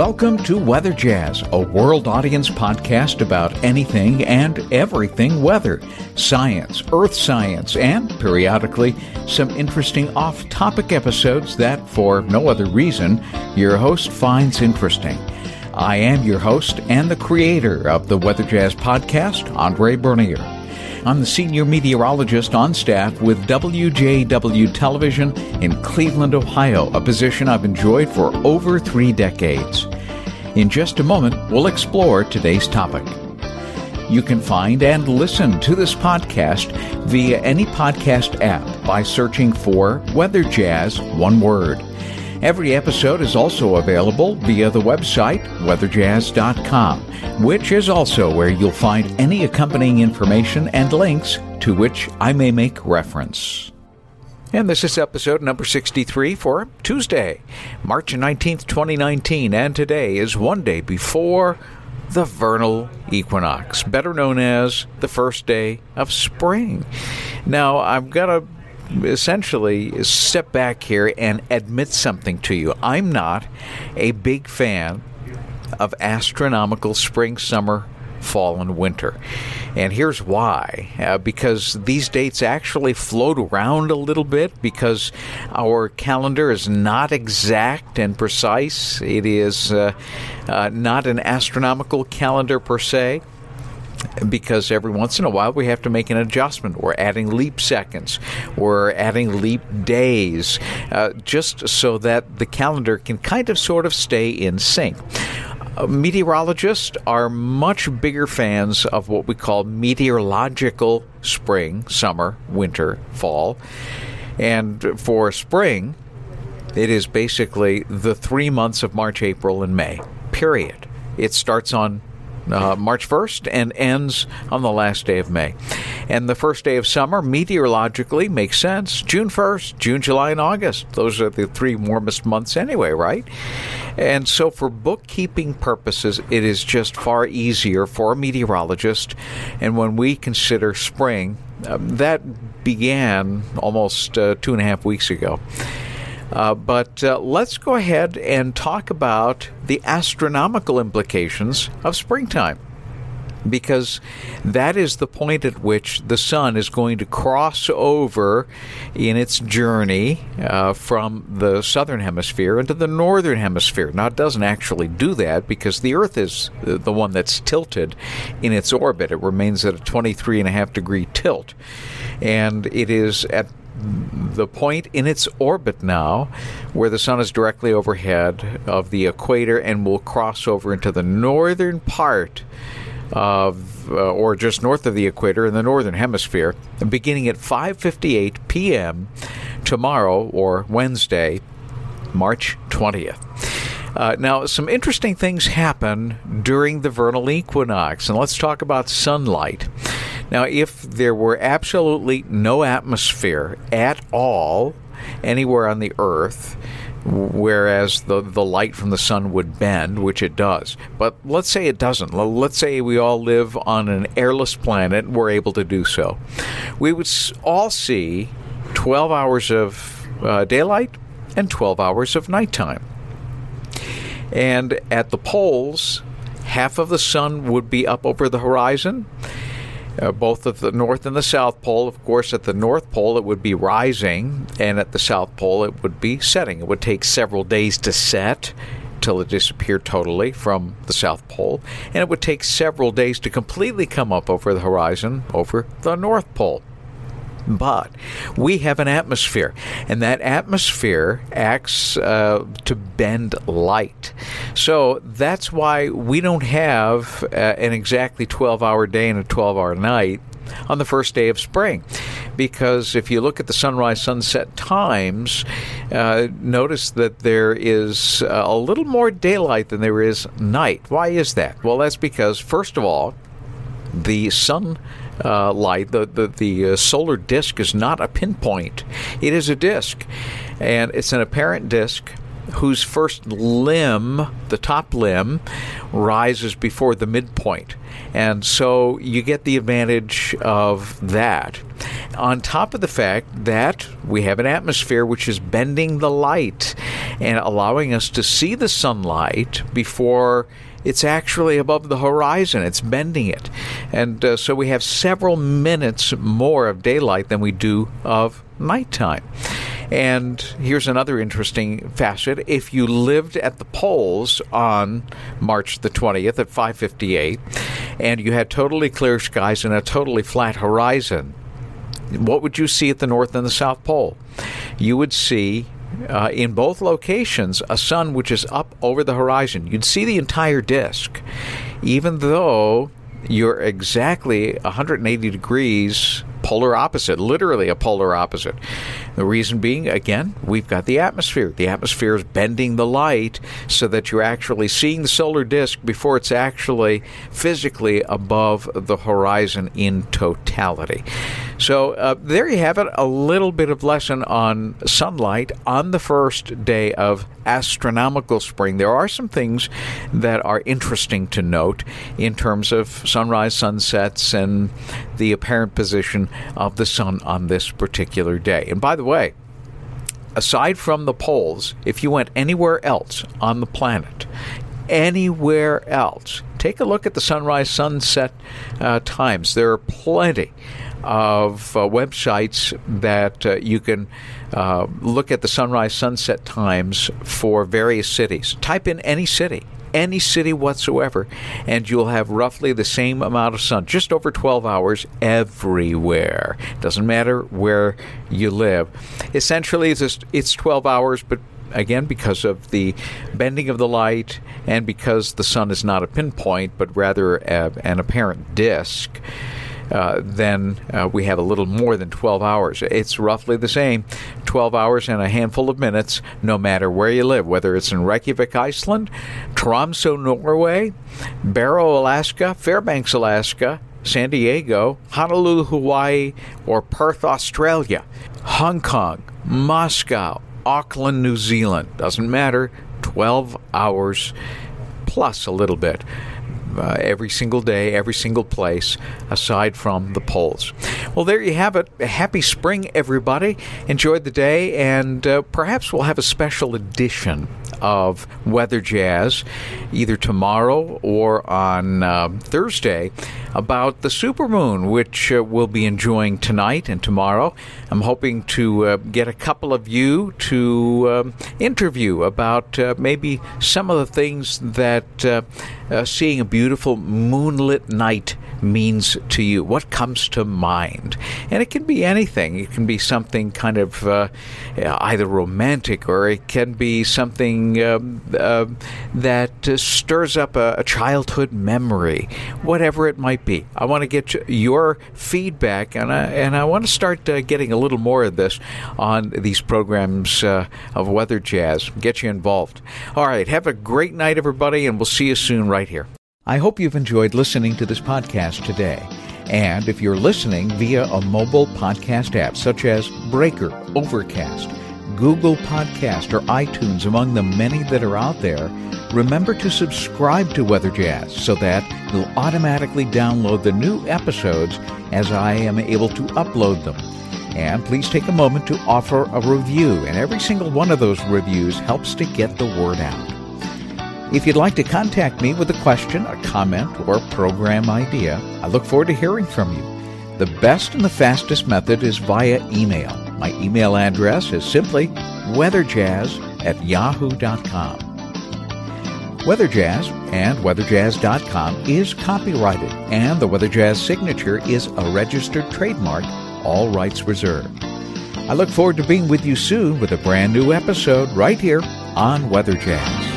Welcome to Weather Jazz, a world audience podcast about anything and everything weather, science, earth science, and periodically some interesting off topic episodes that, for no other reason, your host finds interesting. I am your host and the creator of the Weather Jazz podcast, Andre Bernier. I'm the senior meteorologist on staff with WJW Television in Cleveland, Ohio, a position I've enjoyed for over three decades. In just a moment, we'll explore today's topic. You can find and listen to this podcast via any podcast app by searching for Weather Jazz, one word. Every episode is also available via the website weatherjazz.com, which is also where you'll find any accompanying information and links to which I may make reference. And this is episode number 63 for Tuesday, March 19th, 2019, and today is one day before the vernal equinox, better known as the first day of spring. Now, I've got to essentially step back here and admit something to you. I'm not a big fan of astronomical spring, summer, fall, and winter. And here's why uh, because these dates actually float around a little bit because our calendar is not exact and precise. It is uh, uh, not an astronomical calendar per se because every once in a while we have to make an adjustment. We're adding leap seconds, we're adding leap days, uh, just so that the calendar can kind of sort of stay in sync. Uh, meteorologists are much bigger fans of what we call meteorological spring, summer, winter, fall. And for spring, it is basically the three months of March, April, and May, period. It starts on uh, March 1st and ends on the last day of May. And the first day of summer, meteorologically, makes sense. June 1st, June, July, and August. Those are the three warmest months anyway, right? And so, for bookkeeping purposes, it is just far easier for a meteorologist. And when we consider spring, um, that began almost uh, two and a half weeks ago. Uh, but uh, let's go ahead and talk about the astronomical implications of springtime. Because that is the point at which the sun is going to cross over in its journey uh, from the southern hemisphere into the northern hemisphere. Now, it doesn't actually do that because the Earth is the one that's tilted in its orbit. It remains at a 23 and a half degree tilt. And it is at the point in its orbit now where the sun is directly overhead of the equator and will cross over into the northern part of uh, or just north of the equator in the northern hemisphere beginning at 5:58 p.m. tomorrow or Wednesday March 20th. Uh, now, some interesting things happen during the vernal equinox, and let's talk about sunlight. Now, if there were absolutely no atmosphere at all anywhere on the Earth, whereas the, the light from the sun would bend, which it does. But let's say it doesn't. Let's say we all live on an airless planet and we're able to do so. We would all see 12 hours of uh, daylight and 12 hours of nighttime. And at the poles, half of the sun would be up over the horizon uh, both at the North and the South Pole. Of course, at the North Pole, it would be rising, and at the South Pole, it would be setting. It would take several days to set till it disappeared totally from the South Pole, and it would take several days to completely come up over the horizon over the North Pole. But we have an atmosphere, and that atmosphere acts uh, to bend light. So that's why we don't have uh, an exactly 12 hour day and a 12 hour night on the first day of spring. Because if you look at the sunrise sunset times, uh, notice that there is uh, a little more daylight than there is night. Why is that? Well, that's because, first of all, the sun uh, light, the the, the uh, solar disk is not a pinpoint; it is a disk, and it's an apparent disk whose first limb, the top limb, rises before the midpoint. And so you get the advantage of that. On top of the fact that we have an atmosphere which is bending the light. And allowing us to see the sunlight before it's actually above the horizon. It's bending it. And uh, so we have several minutes more of daylight than we do of nighttime. And here's another interesting facet. If you lived at the poles on March the 20th at 558 and you had totally clear skies and a totally flat horizon, what would you see at the North and the South Pole? You would see uh, in both locations a sun which is up over the horizon. You'd see the entire disk, even though you're exactly 180 degrees polar opposite, literally a polar opposite. The reason being, again, we've got the atmosphere. The atmosphere is bending the light so that you're actually seeing the solar disk before it's actually physically above the horizon in totality. So uh, there you have it, a little bit of lesson on sunlight on the first day of astronomical spring. There are some things that are interesting to note in terms of sunrise, sunsets, and the apparent position of the sun on this particular day. And by the way, aside from the poles, if you went anywhere else on the planet, anywhere else, take a look at the sunrise sunset uh, times. There are plenty of uh, websites that uh, you can uh, look at the sunrise sunset times for various cities. Type in any city, any city whatsoever, and you'll have roughly the same amount of sun, just over 12 hours everywhere. Doesn't matter where you live. Essentially, it's, just, it's 12 hours, but again because of the bending of the light and because the sun is not a pinpoint but rather a, an apparent disk uh, then uh, we have a little more than 12 hours. It's roughly the same 12 hours and a handful of minutes, no matter where you live, whether it's in Reykjavik, Iceland, Tromsø, Norway, Barrow, Alaska, Fairbanks, Alaska, San Diego, Honolulu, Hawaii, or Perth, Australia, Hong Kong, Moscow, Auckland, New Zealand. Doesn't matter. 12 hours plus a little bit uh, every single day, every single place, aside from the poles. Well, there you have it. Happy spring, everybody. Enjoy the day, and uh, perhaps we'll have a special edition of Weather Jazz either tomorrow or on uh, Thursday about the supermoon, which uh, we'll be enjoying tonight and tomorrow. I'm hoping to uh, get a couple of you to um, interview about uh, maybe some of the things that uh, uh, seeing a beautiful moonlit night means to you? What comes to mind? And it can be anything. It can be something kind of uh, either romantic or it can be something um, uh, that uh, stirs up a, a, childhood memory, whatever it might be. I want to get your feedback and I, and I want to start uh, getting a little more of this on these programs uh, of Weather Jazz. Get you involved. All right. Have a great night, everybody, and we'll see you soon right here. I hope you've enjoyed listening to this podcast today. And if you're listening via a mobile podcast app such as Breaker, Overcast, Google Podcast, or iTunes, among the many that are out there, remember to subscribe to Weather Jazz so that you'll automatically download the new episodes as I am able to upload them. And please take a moment to offer a review, and every single one of those reviews helps to get the word out. If you'd like to contact me with a question, a comment, or program idea, I look forward to hearing from you. The best and the fastest method is via email. My email address is simply weatherjazz at yahoo.com. WeatherJazz and weatherjazz.com is copyrighted, and the WeatherJazz signature is a registered trademark, all rights reserved. I look forward to being with you soon with a brand new episode right here on Weather Jazz.